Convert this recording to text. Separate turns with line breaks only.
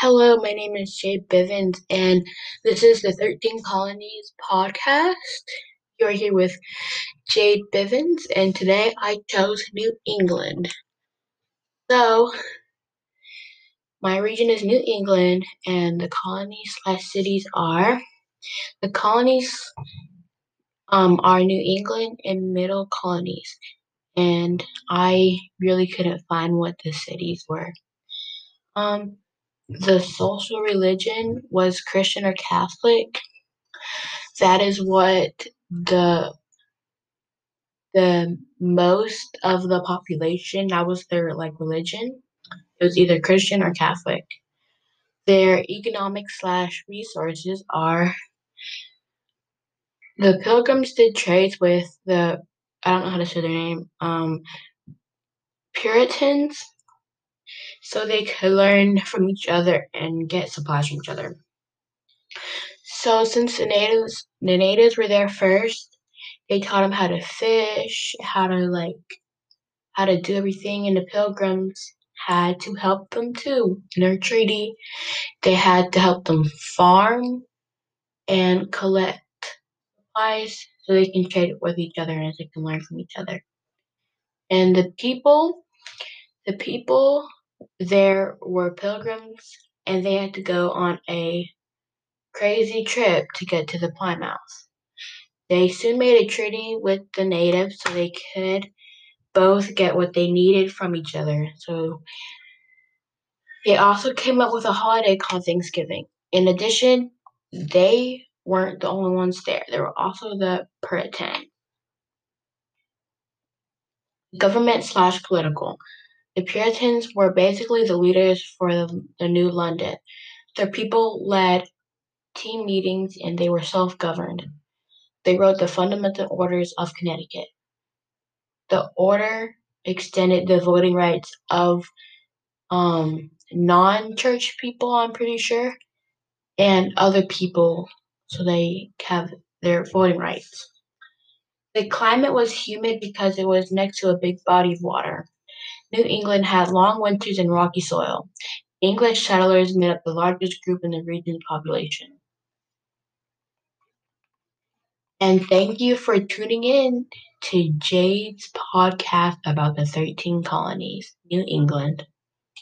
Hello, my name is Jayde Bivens, and this is the 13 Colonies podcast. You're here with Jayde Bivens, and today I chose New England. So, my region is New England, and the colonies slash cities are the colonies um, are New England and Middle colonies, and I really couldn't find what the cities were. Um, the social religion was Christian or Catholic. That is what the the most of the population that was their like religion. It was either Christian or Catholic. Their economic slash resources are the pilgrims did trades with the I don't know how to say their name, um Puritans so they could learn from each other and get supplies from each other. So since the natives the natives were there first, they taught them how to fish, how to like how to do everything, and the pilgrims had to help them too. In their treaty, they had to help them farm and collect supplies so they can trade with each other and they can learn from each other. And the people, the people there were pilgrims and they had to go on a crazy trip to get to the Plymouth. They soon made a treaty with the natives so they could both get what they needed from each other. So they also came up with a holiday called Thanksgiving. In addition, they weren't the only ones there. There were also the Puritans. Government slash political. The Puritans were basically the leaders for the, the New London. Their people led team meetings and they were self governed. They wrote the Fundamental Orders of Connecticut. The order extended the voting rights of um, non church people, I'm pretty sure, and other people so they have their voting rights. The climate was humid because it was next to a big body of water. New England had long winters and rocky soil. English settlers made up the largest group in the region's population. And thank you for tuning in to Jayde's podcast about the 13 colonies, New England.